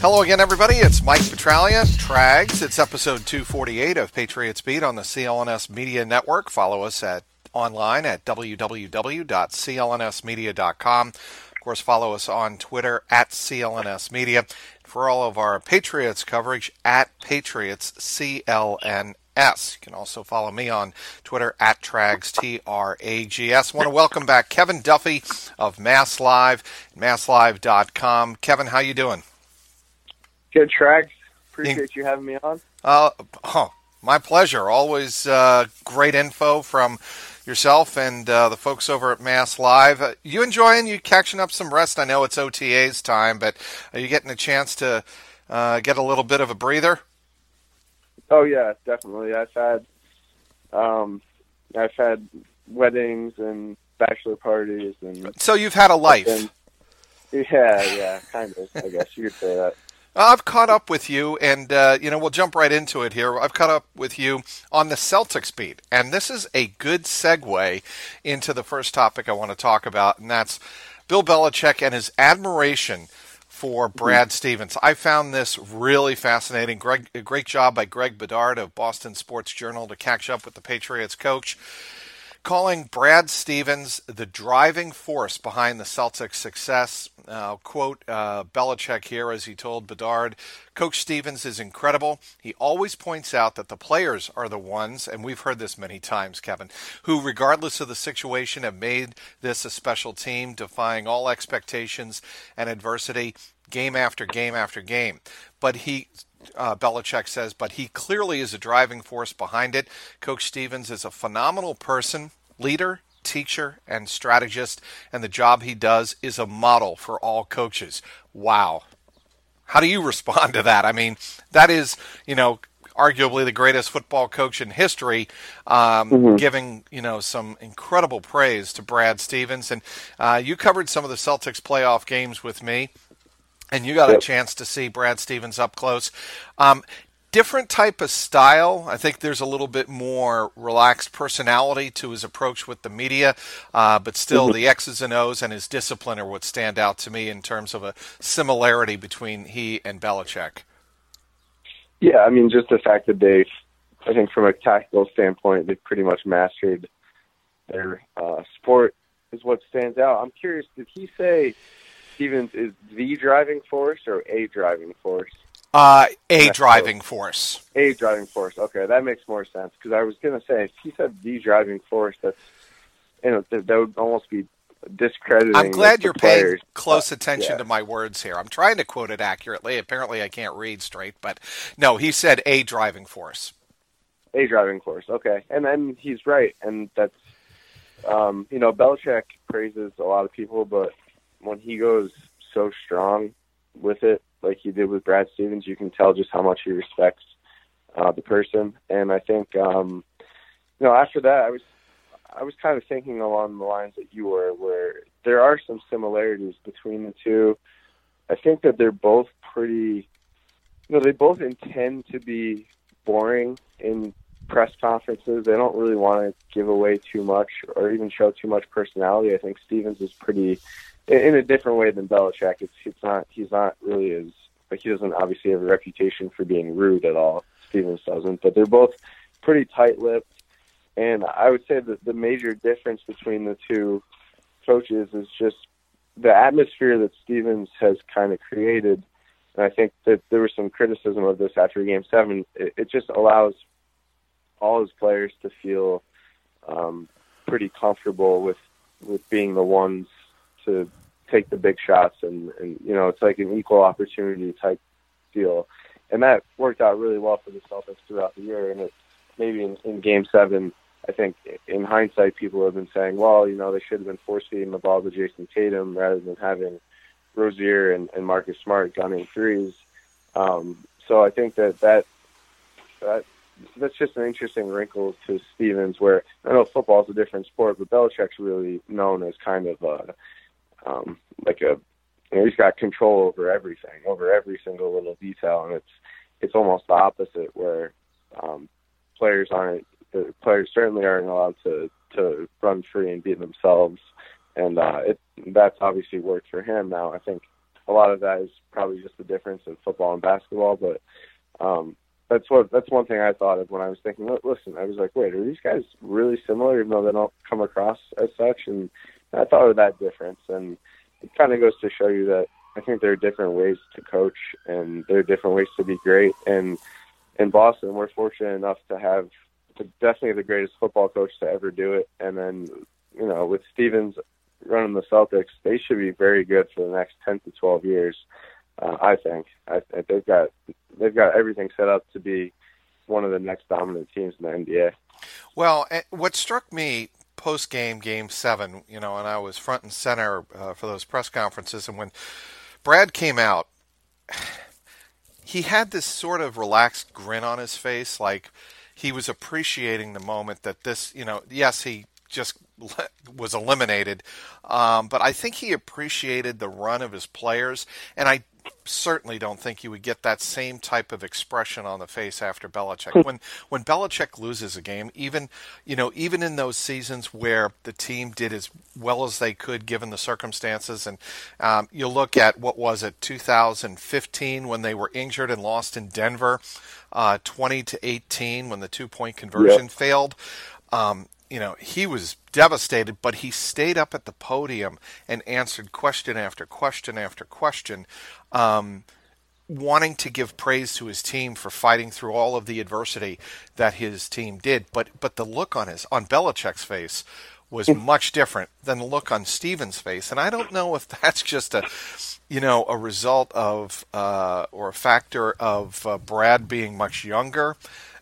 Hello again, everybody. It's Mike Petraglia, Trags. It's episode 248 of Patriots Beat on the CLNS Media Network. Follow us at online at www.clnsmedia.com. Of course, follow us on Twitter at CLNS Media. For all of our Patriots coverage, at Patriots CLNS. You can also follow me on Twitter at Trags, T R A G S. want to welcome back Kevin Duffy of Mass Live, masslive.com. Kevin, how you doing? Good Trags. Appreciate you having me on. Uh, oh, my pleasure. Always uh, great info from yourself and uh, the folks over at Mass Live. Uh, you enjoying? You catching up some rest? I know it's OTA's time, but are you getting a chance to uh, get a little bit of a breather? Oh yeah, definitely. I've had, um, I've had weddings and bachelor parties and. So you've had a life. And, yeah, yeah, kind of. I guess you could say that. I've caught up with you, and uh, you know we'll jump right into it here. I've caught up with you on the Celtics beat, and this is a good segue into the first topic I want to talk about, and that's Bill Belichick and his admiration for Brad Stevens. I found this really fascinating. Greg, great job by Greg Bedard of Boston Sports Journal to catch up with the Patriots coach calling Brad Stevens the driving force behind the Celtics' success. I'll quote uh, Belichick here as he told Bedard Coach Stevens is incredible. He always points out that the players are the ones, and we've heard this many times, Kevin, who, regardless of the situation, have made this a special team, defying all expectations and adversity game after game after game. But he uh, Belichick says, but he clearly is a driving force behind it. Coach Stevens is a phenomenal person, leader, teacher, and strategist, and the job he does is a model for all coaches. Wow. How do you respond to that? I mean, that is, you know, arguably the greatest football coach in history, um, mm-hmm. giving you know some incredible praise to Brad Stevens. And uh, you covered some of the Celtics playoff games with me and you got yep. a chance to see Brad Stevens up close. Um, different type of style. I think there's a little bit more relaxed personality to his approach with the media, uh, but still mm-hmm. the X's and O's and his discipline are what stand out to me in terms of a similarity between he and Belichick. Yeah, I mean, just the fact that they've, I think from a tactical standpoint, they've pretty much mastered their uh, sport is what stands out. I'm curious, did he say Stevens is the driving force or a driving force? Uh, a driving force. A driving force. Okay, that makes more sense because I was going to say if he said the driving force, that's you know that, that would almost be discrediting. I'm glad you're players. paying close attention yeah. to my words here. I'm trying to quote it accurately. Apparently, I can't read straight, but no, he said a driving force. A driving force. Okay, and then he's right, and that's um, you know Belichick praises a lot of people, but when he goes so strong with it, like he did with Brad Stevens, you can tell just how much he respects uh, the person. And I think, um, you know, after that, I was I was kind of thinking along the lines that you were, where there are some similarities between the two. I think that they're both pretty, you know, they both intend to be boring in press conferences. They don't really want to give away too much or even show too much personality. I think Stevens is pretty in a different way than Belichick. It's it's not he's not really as like he doesn't obviously have a reputation for being rude at all. Stevens doesn't, but they're both pretty tight-lipped. And I would say that the major difference between the two coaches is just the atmosphere that Stevens has kind of created, and I think that there was some criticism of this after Game Seven. It, it just allows all his players to feel um, pretty comfortable with with being the ones to take the big shots, and and you know it's like an equal opportunity type deal, and that worked out really well for the Celtics throughout the year. And it maybe in, in Game Seven I think in hindsight, people have been saying, well, you know, they should have been force feeding the ball to Jayson Tatum rather than having Rozier and, and Marcus Smart gunning threes. Um, so I think that that that that's just an interesting wrinkle to Stevens. Where I know football is a different sport, but Belichick's really known as kind of a um, like a you know, he's got control over everything, over every single little detail, and it's it's almost the opposite where um, players aren't the players certainly aren't allowed to to run free and be themselves, and uh, it that's obviously worked for him. Now I think a lot of that is probably just the difference in football and basketball, but um, that's what that's one thing I thought of when I was thinking. Listen, I was like, wait, are these guys really similar, even though they don't come across as such? And I thought of that difference, and it kind of goes to show you that I think there are different ways to coach, and there are different ways to be great. And in Boston, we're fortunate enough to have definitely the greatest football coach to ever do it. And then, you know, with Stevens running the Celtics, they should be very good for the next ten to twelve years. Uh, I think I, they've got they've got everything set up to be one of the next dominant teams in the NBA. Well, eh, what struck me post game, Game Seven, you know, and I was front and center uh, for those press conferences, and when Brad came out. He had this sort of relaxed grin on his face, like he was appreciating the moment that this, you know, yes, he just was eliminated, um, but I think he appreciated the run of his players, and I certainly don't think you would get that same type of expression on the face after Belichick. when when Belichick loses a game, even you know, even in those seasons where the team did as well as they could given the circumstances, and um, you look at what was it, 2015 when they were injured and lost in Denver, uh, 20 to 18 when the two point conversion yep. failed. Um, you know, he was devastated, but he stayed up at the podium and answered question after question after question, um, wanting to give praise to his team for fighting through all of the adversity that his team did. But but the look on his on Belichick's face was much different than the look on Stevens' face, and I don't know if that's just a you know a result of uh, or a factor of uh, Brad being much younger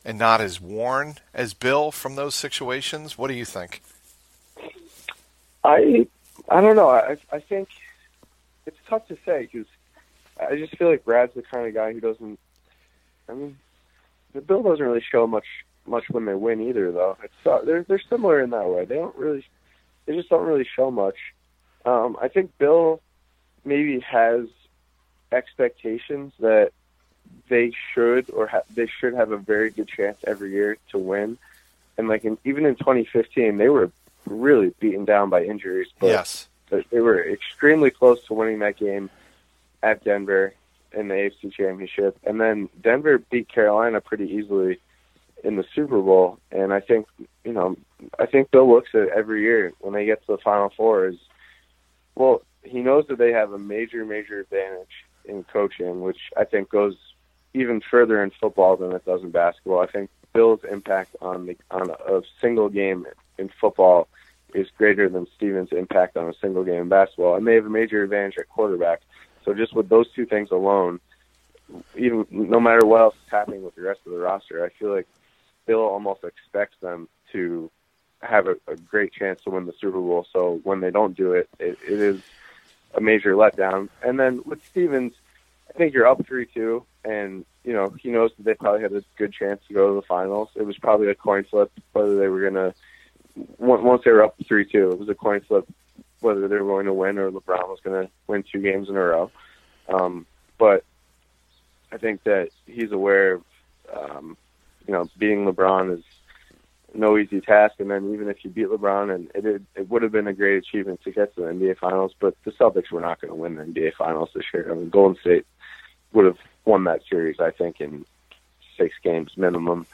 and not as worn as Bill from those situations? What do you think? I I don't know. I I think it's tough to say because I just feel like Brad's the kind of guy who doesn't. I mean, Bill doesn't really show much much when they win either, though. It's uh, they're they're similar in that way. They don't really, they just don't really show much. Um, I think Bill maybe has expectations that they should or ha- they should have a very good chance every year to win. And like in, even in 2015, they were really beaten down by injuries, but yes. they were extremely close to winning that game at Denver in the AFC Championship. And then Denver beat Carolina pretty easily in the Super Bowl. And I think you know, I think Bill looks at every year when they get to the Final Four is well, he knows that they have a major, major advantage in coaching, which I think goes even further in football than it does in basketball. I think Bill's impact on the on a single game in football is greater than Stevens' impact on a single game in basketball, and they have a major advantage at quarterback. So just with those two things alone, even no matter what else is happening with the rest of the roster, I feel like Bill almost expects them to have a, a great chance to win the Super Bowl. So when they don't do it, it, it is a major letdown. And then with Stevens, I think you're up three two, and you know he knows that they probably had a good chance to go to the finals. It was probably a coin flip whether they were gonna once they were up three two. It was a coin flip whether they were going to win or LeBron was going to win two games in a row. Um, but I think that he's aware of um, you know beating LeBron is no easy task. And then even if you beat LeBron, and it it, it would have been a great achievement to get to the NBA Finals, but the Celtics were not going to win the NBA Finals this year. I mean, Golden State would have won that series, I think, in six games minimum,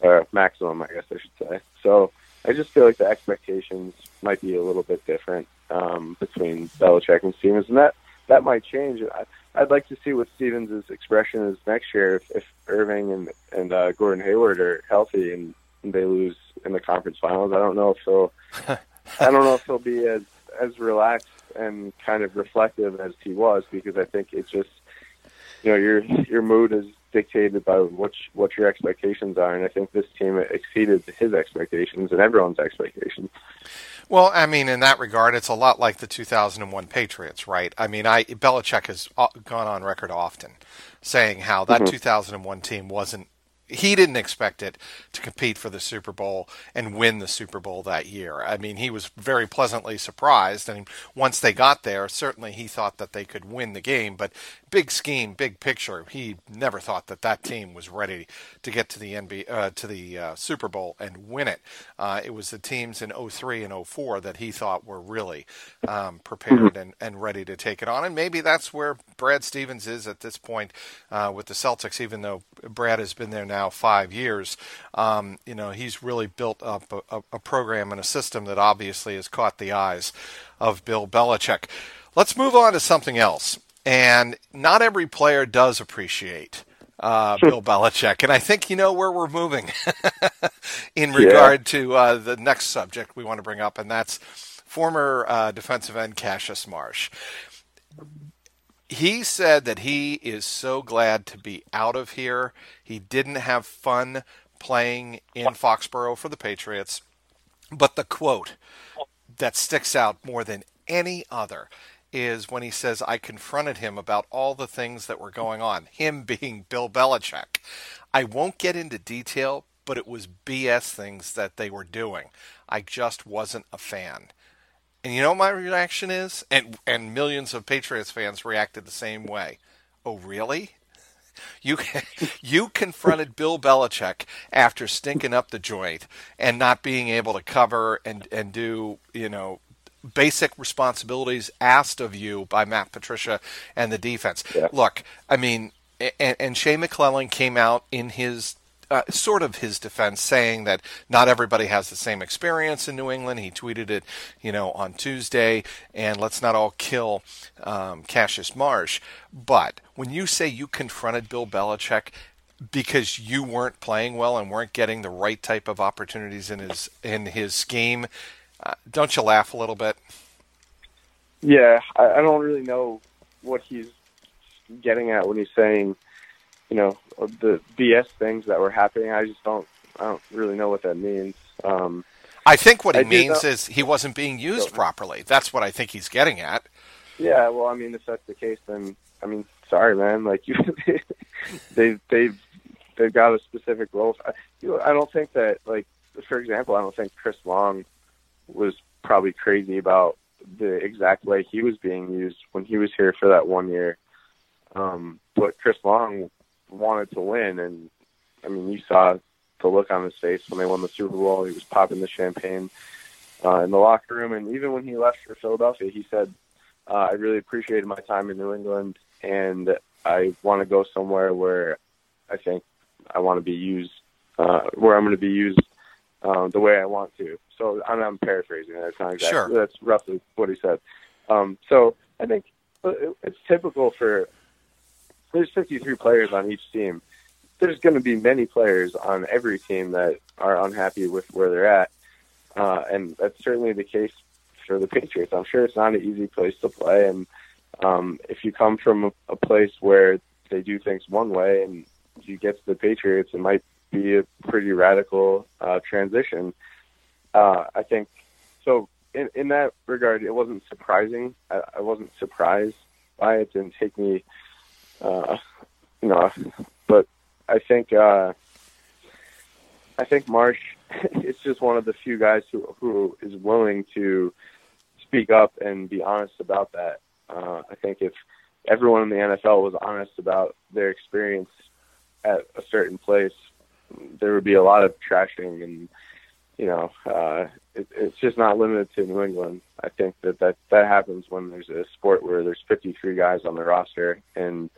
or maximum, I guess I should say. So I just feel like the expectations might be a little bit different um, between Belichick and Stevens, and that that might change. I, I'd like to see what Stevens' expression is next year if, if Irving and and uh, Gordon Hayward are healthy and, and they lose in the conference finals. I don't know if he'll I don't know if he'll be as as relaxed and kind of reflective as he was because I think it just you know your your mood is dictated by what what your expectations are, and I think this team exceeded his expectations and everyone's expectations. Well, I mean, in that regard, it's a lot like the 2001 Patriots, right? I mean, I Belichick has uh, gone on record often saying how that mm-hmm. 2001 team wasn't he didn't expect it to compete for the Super Bowl and win the Super Bowl that year. I mean, he was very pleasantly surprised, and once they got there, certainly he thought that they could win the game. But big scheme, big picture, he never thought that that team was ready to get to the NBA, uh, to the uh, Super Bowl and win it. Uh, it was the teams in 03 and 04 that he thought were really um, prepared and, and ready to take it on, and maybe that's where Brad Stevens is at this point uh, with the Celtics, even though Brad has been there now now five years. Um, you know, he's really built up a, a, program and a system that obviously has caught the eyes of Bill Belichick. Let's move on to something else. And not every player does appreciate uh, Bill Belichick. And I think you know where we're moving in regard yeah. to uh, the next subject we want to bring up, and that's former uh, defensive end Cassius Marsh he said that he is so glad to be out of here. He didn't have fun playing in Foxborough for the Patriots. But the quote that sticks out more than any other is when he says, I confronted him about all the things that were going on, him being Bill Belichick. I won't get into detail, but it was BS things that they were doing. I just wasn't a fan. And you know what my reaction is? And and millions of Patriots fans reacted the same way. Oh, really? You you confronted Bill Belichick after stinking up the joint and not being able to cover and and do, you know, basic responsibilities asked of you by Matt Patricia and the defense. Yeah. Look, I mean, and, and Shea McClellin came out in his uh, sort of his defense, saying that not everybody has the same experience in New England. He tweeted it, you know, on Tuesday, and let's not all kill um, Cassius Marsh. But when you say you confronted Bill Belichick because you weren't playing well and weren't getting the right type of opportunities in his in his scheme, uh, don't you laugh a little bit? Yeah, I, I don't really know what he's getting at when he's saying you know the BS things that were happening. I just don't I don't really know what that means. Um, I think what he I means is he wasn't being used so, properly. That's what I think he's getting at. Yeah, well, I mean, if that's the case, then I mean, sorry, man. Like you, they they've they've got a specific role. I, you know, I don't think that like for example, I don't think Chris Long was probably crazy about the exact way he was being used when he was here for that one year. Um, but Chris Long wanted to win, and I mean, you saw the look on his face when they won the Super Bowl. He was popping the champagne uh, in the locker room, and even when he left for Philadelphia, he said, uh, "I really appreciated my time in New England, and I want to go somewhere where I think I want to be used, uh, where I'm going to be used um, the way I want to." So I'm, I'm paraphrasing. That's not exactly. Sure. That's roughly what he said. Um, so I think it's typical for there's 53 players on each team. There's going to be many players on every team that are unhappy with where they're at, uh, and that's certainly the case for the Patriots. I'm sure it's not an easy place to play, and um, if you come from a, a place where they do things one way and you get to the Patriots, it might be a pretty radical uh, transition. Uh, I think so. In, in that regard, it wasn't surprising. I, I wasn't surprised by it. it. Didn't take me uh, you know, but I think uh, I think Marsh is just one of the few guys who who is willing to speak up and be honest about that. Uh, I think if everyone in the NFL was honest about their experience at a certain place, there would be a lot of trashing and you know, uh, it, it's just not limited to New England. I think that, that that happens when there's a sport where there's 53 guys on the roster, and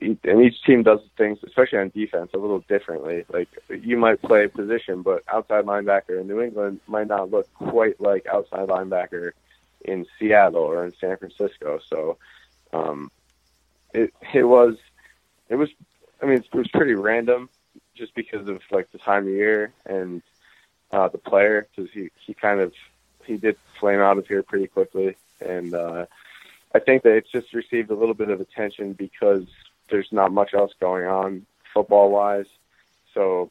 and each team does things, especially on defense, a little differently. Like you might play a position, but outside linebacker in New England might not look quite like outside linebacker in Seattle or in San Francisco. So um, it it was it was I mean it was pretty random just because of like the time of year and uh, the player because he he kind of he did flame out of here pretty quickly and uh, I think that it's just received a little bit of attention because there's not much else going on football wise. So,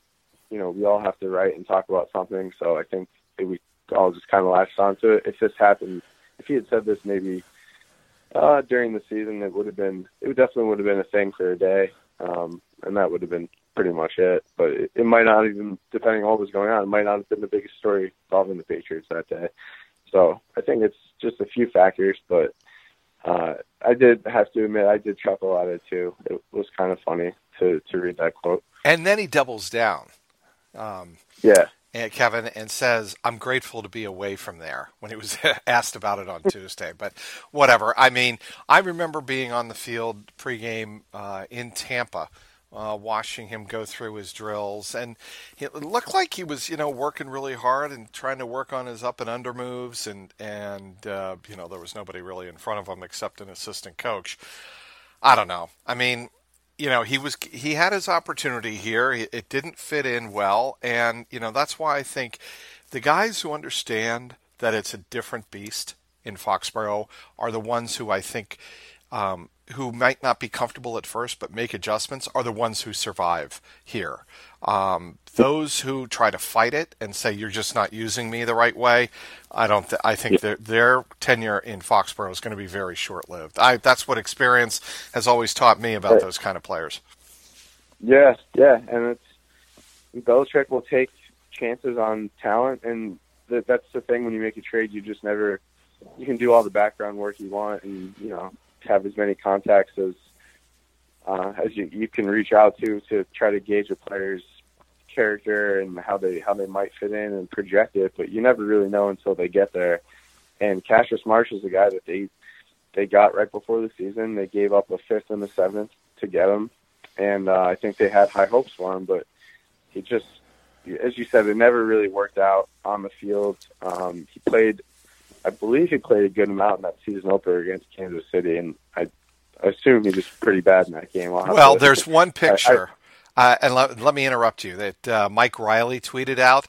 you know, we all have to write and talk about something. So I think we all just kind of latched onto it. If this happened, if he had said this maybe uh, during the season, it would have been, it definitely would have been a thing for a day. Um, and that would have been pretty much it. But it, it might not even, depending on what was going on, it might not have been the biggest story involving the Patriots that day. So I think it's just a few factors, but uh, I did have to admit I did chuckle at it too. It was kind of funny to to read that quote. And then he doubles down. Um, yeah. And Kevin and says, "I'm grateful to be away from there." When he was asked about it on Tuesday, but whatever. I mean, I remember being on the field pregame uh, in Tampa uh, watching him go through his drills, and it looked like he was, you know, working really hard and trying to work on his up and under moves, and and uh, you know there was nobody really in front of him except an assistant coach. I don't know. I mean, you know, he was he had his opportunity here. It didn't fit in well, and you know that's why I think the guys who understand that it's a different beast in Foxborough are the ones who I think um, who might not be comfortable at first but make adjustments are the ones who survive here. Um, those who try to fight it and say you're just not using me the right way, I don't. Th- I think their, their tenure in Foxborough is going to be very short lived. I that's what experience has always taught me about those kind of players. Yeah, yeah, and it's Belichick will take chances on talent, and th- that's the thing when you make a trade, you just never you can do all the background work you want, and you know have as many contacts as uh, as you, you can reach out to to try to gauge a player's character and how they how they might fit in and project it. But you never really know until they get there. And Cassius Marsh is the guy that they they got right before the season. They gave up a fifth and a seventh to get him, and uh, I think they had high hopes for him. But he just, as you said, it never really worked out on the field. Um, he played I believe he played a good amount in that season opener against Kansas City, and I assume he was pretty bad in that game. well, there's one picture, I, I, uh, and let, let, me interrupt you, that uh, Mike Riley tweeted out,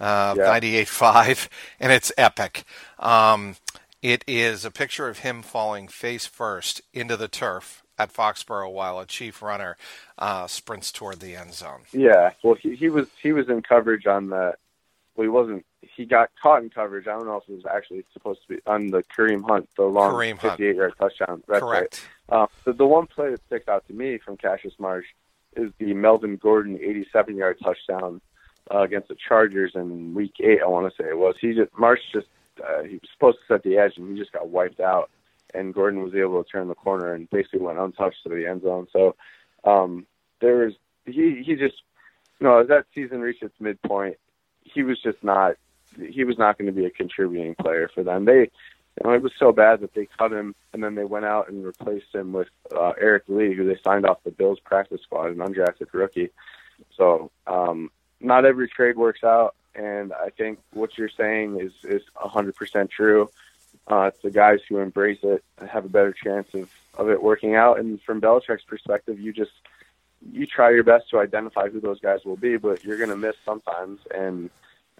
uh, yeah. 98.5, and it's epic. Um, it is a picture of him falling face first into the turf at Foxborough while a chief runner uh, sprints toward the end zone. Yeah, well, he, he was he was in coverage on the. Well, he wasn't he got caught in coverage. I don't know if it was actually supposed to be on the Kareem Hunt, the long 58 yard touchdown. That's Correct. Right. Uh, the, the one play that sticks out to me from Cassius Marsh is the Melvin Gordon 87 yard touchdown uh, against the Chargers in Week Eight. I want to say it was. He just Marsh just uh, he was supposed to set the edge and he just got wiped out. And Gordon was able to turn the corner and basically went untouched to the end zone. So um, there was he he just you know as that season reached its midpoint, he was just not he was not going to be a contributing player for them. They, you know, it was so bad that they cut him, and then they went out and replaced him with uh, Eric Lee, who they signed off the Bills practice squad, an undrafted rookie. So um, not every trade works out, and I think what you're saying is is 100% true. Uh, the guys who embrace it have a better chance of of it working out. And from Belichick's perspective, you just you try your best to identify who those guys will be, but you're going to miss sometimes, and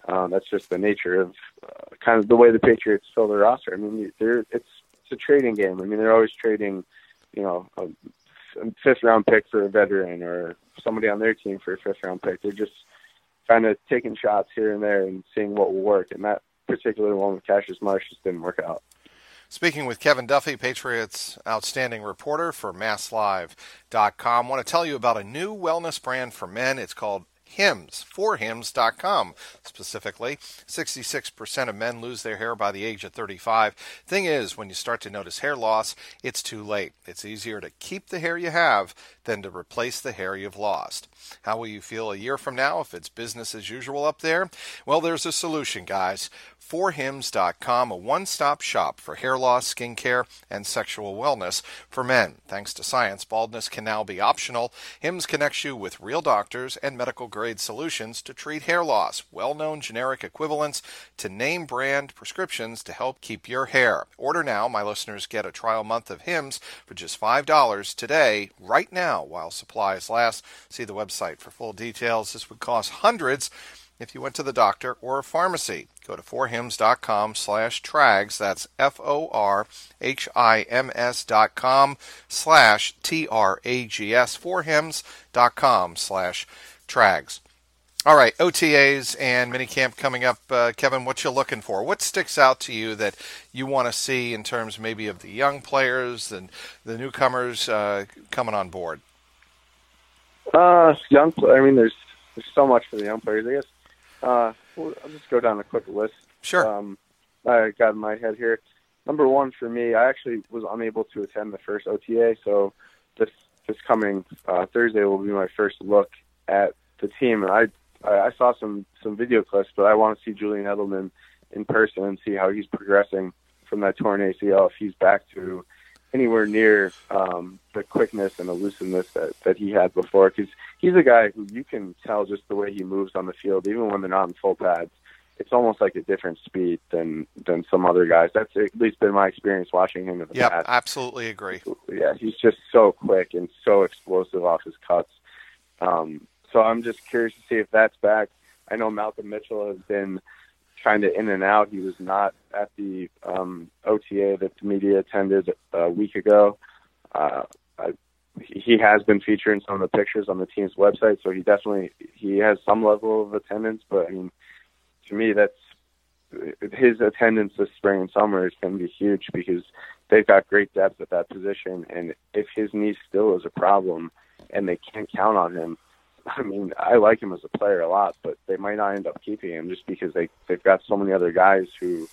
um, that's just the nature of uh, kind of the way the Patriots fill their roster. I mean, they're it's it's a trading game. I mean, they're always trading, you know, a, fifth round pick for a veteran or somebody on their team for a fifth round pick. They're just kind of taking shots here and there and seeing what will work. And that particular one with Cassius Marsh just didn't work out. Speaking with Kevin Duffy, Patriots outstanding reporter for MassLive.com, I want to tell you about a new wellness brand for men. It's called Hims, forhims.com specifically. 66% of men lose their hair by the age of 35. Thing is, when you start to notice hair loss, it's too late. It's easier to keep the hair you have than to replace the hair you've lost. How will you feel a year from now if it's business as usual up there? Well, there's a solution, guys forhims.com, a one stop shop for hair loss, skin care, and sexual wellness for men. Thanks to science, baldness can now be optional. Hims connects you with real doctors and medical solutions to treat hair loss, well known generic equivalents to name brand prescriptions to help keep your hair. Order now. My listeners get a trial month of Hims for just $5 today, right now, while supplies last. See the website for full details. This would cost hundreds if you went to the doctor or a pharmacy. Go to forhims.com slash trags. That's F-O-R-H-I-M-S dot com slash T-R-A-G-S. Forhims.com slash trags. All right, OTAs and minicamp coming up. Uh, Kevin, what you looking for? What sticks out to you that you want to see in terms maybe of the young players and the newcomers uh, coming on board? Uh, young. I mean, there's there's so much for the young players. I guess uh, well, I'll just go down a quick list. Sure. Um, I got in my head here. Number one for me, I actually was unable to attend the first OTA, so this this coming uh, Thursday will be my first look at the team, and I I saw some some video clips, but I want to see Julian Edelman in person and see how he's progressing from that torn ACL. If he's back to anywhere near um, the quickness and elusiveness that, that he had before. Because he's a guy who you can tell just the way he moves on the field, even when they're not in full pads. It's almost like a different speed than than some other guys. That's at least been my experience watching him in the yep, past. absolutely agree. Yeah, he's just so quick and so explosive off his cuts. Um, so I'm just curious to see if that's back. I know Malcolm Mitchell has been kind of in and out. He was not at the um, OTA that the media attended a week ago. Uh, I, he has been featured in some of the pictures on the team's website, so he definitely he has some level of attendance. But I mean, to me, that's his attendance this spring and summer is going to be huge because they've got great depth at that position, and if his knee still is a problem and they can't count on him, I mean, I like him as a player a lot, but they might not end up keeping him just because they they've got so many other guys who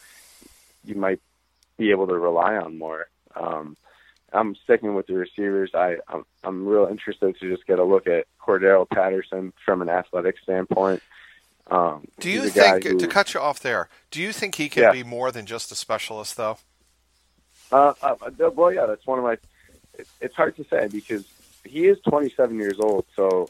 you might be able to rely on more. Um, I'm sticking with the receivers. I I'm, I'm real interested to just get a look at Cordarrelle Patterson from an athletic standpoint. Um, do you think who, to cut you off there? Do you think he can yeah. be more than just a specialist, though? Uh, uh, well, yeah, that's one of my. It, it's hard to say because he is 27 years old, so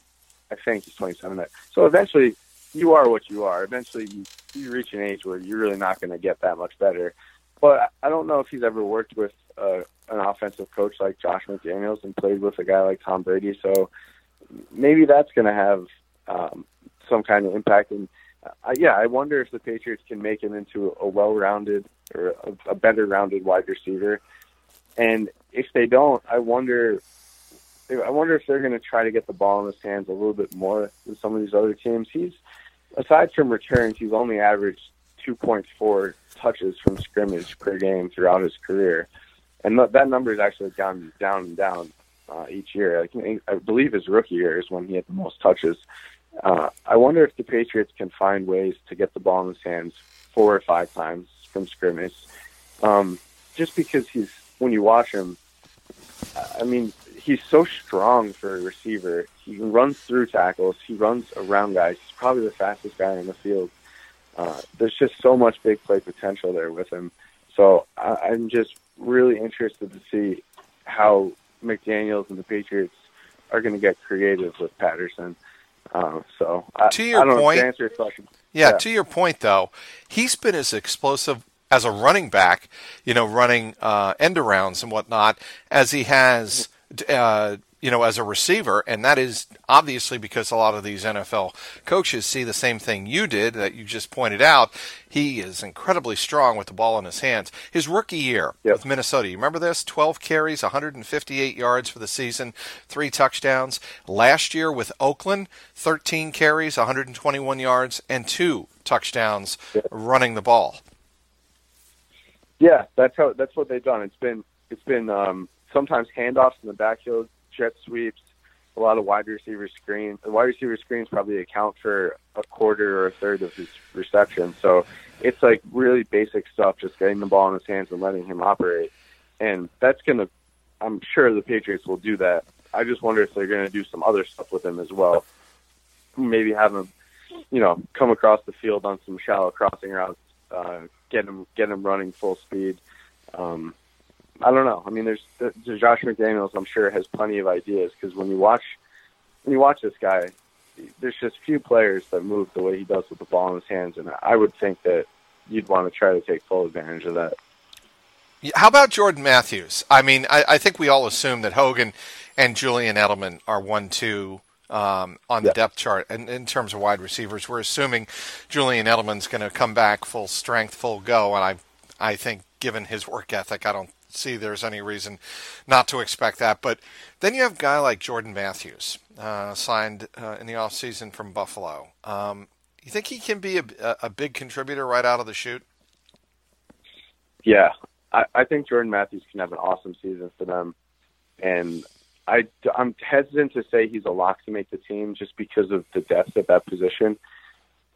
I think he's 27. So eventually, you are what you are. Eventually, you, you reach an age where you're really not going to get that much better. But I don't know if he's ever worked with uh, an offensive coach like Josh McDaniels and played with a guy like Tom Brady. So maybe that's going to have um, some kind of impact. And uh, yeah, I wonder if the Patriots can make him into a well-rounded or a, a better rounded wide receiver. And if they don't, I wonder I wonder if they're going to try to get the ball in his hands a little bit more than some of these other teams. He's aside from returns, he's only averaged 2.4 touches from scrimmage per game throughout his career, and th- that number has actually gone down and down uh, each year. I, I believe his rookie year is when he had the most touches. Uh, I wonder if the Patriots can find ways to get the ball in his hands four or five times from scrimmage, um, just because he's when you watch him. I mean, he's so strong for a receiver. He runs through tackles. He runs around guys. He's probably the fastest guy in the field. Uh, there's just so much big play potential there with him. So I, I'm just really interested to see how McDaniels and the Patriots are going to get creative with Patterson. Uh, so I, to your point, to answer your question. Yeah, yeah, to your point though, he's been as explosive as a running back, you know, running uh, end arounds and whatnot, as he has uh, you know, as a receiver, and that is obviously because a lot of these NFL coaches see the same thing you did that you just pointed out. He is incredibly strong with the ball in his hands. His rookie year yep. with Minnesota, you remember this? 12 carries, 158 yards for the season, three touchdowns. Last year with Oakland, 13 carries, 121 yards, and two touchdowns yep. running the ball. Yeah, that's how that's what they've done. It's been it's been um, sometimes handoffs in the backfield, jet sweeps, a lot of wide receiver screens. The wide receiver screens probably account for a quarter or a third of his reception. So it's like really basic stuff, just getting the ball in his hands and letting him operate. And that's going to, I'm sure the Patriots will do that. I just wonder if they're going to do some other stuff with him as well. Maybe have him, you know, come across the field on some shallow crossing routes, uh, get him, get him running full speed. Um, I don't know. I mean, there's, there's Josh McDaniels. I'm sure has plenty of ideas because when you watch when you watch this guy, there's just few players that move the way he does with the ball in his hands, and I would think that you'd want to try to take full advantage of that. How about Jordan Matthews? I mean, I, I think we all assume that Hogan and Julian Edelman are one-two um, on the depth chart, and in terms of wide receivers, we're assuming Julian Edelman's going to come back full strength, full go, and I, I think given his work ethic, I don't see there's any reason not to expect that. But then you have a guy like Jordan Matthews, uh, signed uh, in the offseason from Buffalo. Um, you think he can be a, a, big contributor right out of the chute? Yeah, I, I think Jordan Matthews can have an awesome season for them. And I, I'm hesitant to say he's a lock to make the team just because of the depth at that position.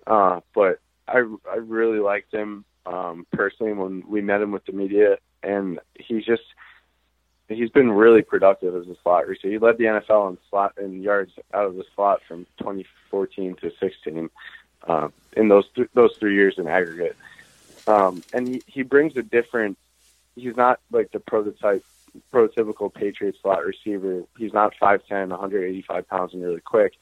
Uh, but I, I really liked him um, personally when we met him with the media and he's just he's been really productive as a slot receiver. He led the NFL in slot in yards out of the slot from 2014 to 16 uh, in those th- those three years in aggregate. Um, and he, he brings a different. He's not like the prototype, prototypical Patriot slot receiver. He's not 5'10", 185 pounds, and really quick.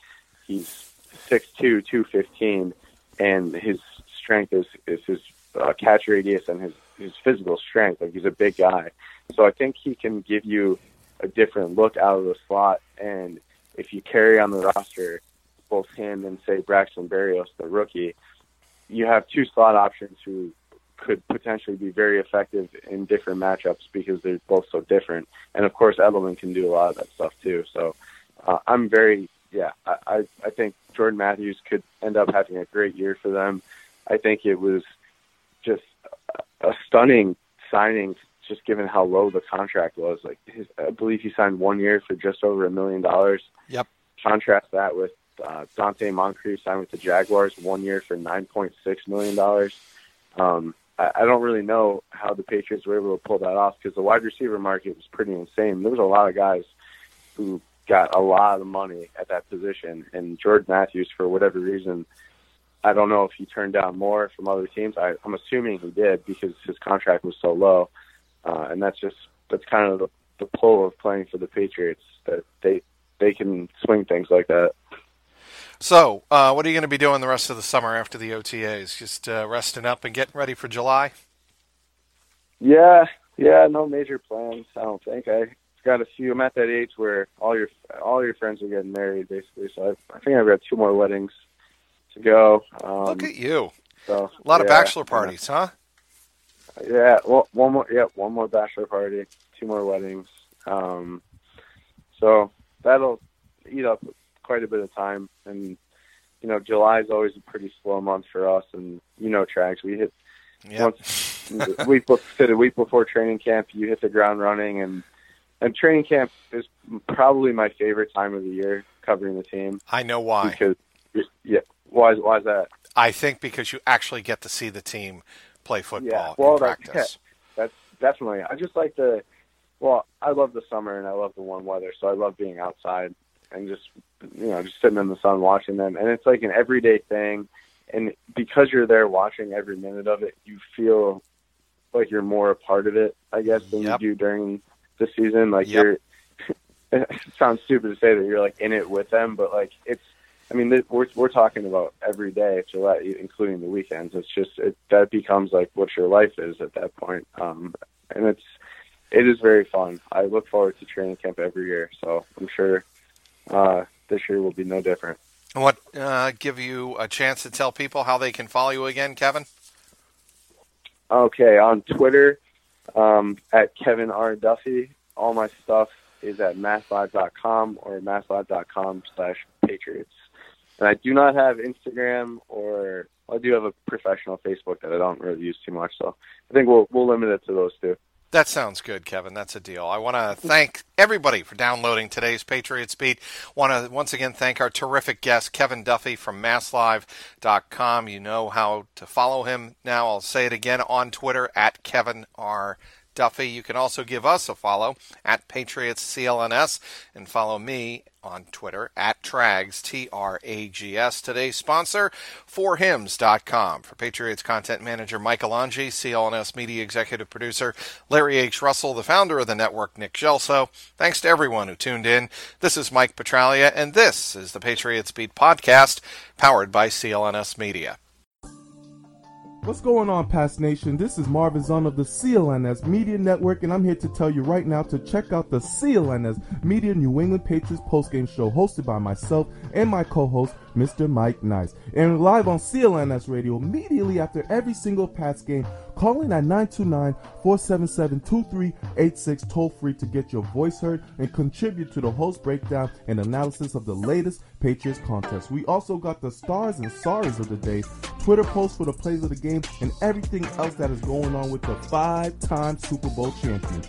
He's 6'2", 215, and his strength is is his uh, catch radius and his his physical strength. Like he's a big guy, so I think he can give you a different look out of the slot. And if you carry on the roster both him and say Braxton Berrios, the rookie, you have two slot options who could potentially be very effective in different matchups because they're both so different. And of course, Edelman can do a lot of that stuff too. So uh, I'm very, yeah, I, I think Jordan Matthews could end up having a great year for them. I think it was just a stunning signing, just given how low the contract was. Like his, I believe he signed one year for just over a million dollars. Yep. Contrast that with uh, Donte Moncrief signed with the Jaguars one year for nine point six million dollars. Um, I, I don't really know how the Patriots were able to pull that off because the wide receiver market was pretty insane. There was a lot of guys who got a lot of money at that position, and Jordan Matthews, for whatever reason, I don't know if he turned down more from other teams. I, I'm assuming he did because his contract was so low, uh, and that's just that's kind of the, the pull of playing for the Patriots that they they can swing things like that. So, uh, what are you going to be doing the rest of the summer after the OTAs? Just uh, resting up and getting ready for July? Yeah, yeah, no major plans. I don't think I got a few. I'm at that age where all your all your friends are getting married, basically. So I, I think I've got two more weddings to go. Um, Look at you! So a lot yeah, of bachelor parties, yeah. huh? Yeah, well, one more. Yeah, one more bachelor party, two more weddings. Um, so that'll eat up quite a bit of time, and you know, July is always a pretty slow month for us. And you know, Trags we hit yep. once week before, the week before training camp, you hit the ground running, and and training camp is probably my favorite time of the year covering the team. I know why. Because yeah, why? Why is that? I think because you actually get to see the team play football yeah, well, in practice. That's, that's definitely. I just like the. Well, I love the summer and I love the warm weather, so I love being outside and just you know just sitting in the sun watching them. And it's like an everyday thing, and because you're there watching every minute of it, you feel like you're more a part of it, I guess, than yep. you do during the season. Like yep. you're. it sounds stupid to say that you're like in it with them, but like it's I mean, we're we're talking about every day at Gillette, including the weekends. It's just it, that becomes like what your life is at that point, um, and it's it is very fun. I look forward to training camp every year, so I'm sure uh, this year will be no different. What uh, give you a chance to tell people how they can follow you again, Kevin? Okay, on Twitter um, at Kevin R Duffy. All my stuff is at masslive.com or masslive.com slash Patriots. And I do not have Instagram or I do have a professional Facebook that I don't really use too much. So I think we'll we'll limit it to those two. That sounds good, Kevin. That's a deal. I want to thank everybody for downloading today's Patriots Beat. Want to once again thank our terrific guest, Kevin Duffy from MassLive.com. You know how to follow him now. I'll say it again on Twitter at Kevin R. Duffy. You can also give us a follow at Patriots CLNS and follow me on Twitter at Trags, T R A G S. Today's sponsor, forhims.com. For Patriots content manager Michael Angi, CLNS media executive producer Larry H. Russell, the founder of the network Nick Gelso. Thanks to everyone who tuned in. This is Mike Petraglia, and this is the Patriots Beat podcast powered by CLNS Media. What's going on, Pats Nation? This is Marvin Zahn of the CLNS Media Network, and I'm here to tell you right now to check out the CLNS Media New England Patriots postgame show hosted by myself and my co-host, Mr. Mike Nice. And live on CLNS Radio immediately after every single Pats game, calling at 929-477-2386 toll free to get your voice heard and contribute to the host breakdown and analysis of the latest Patriots contest. We also got the stars and sorries of the day, Twitter posts for the plays of the game, and everything else that is going on with the five-time Super Bowl champions.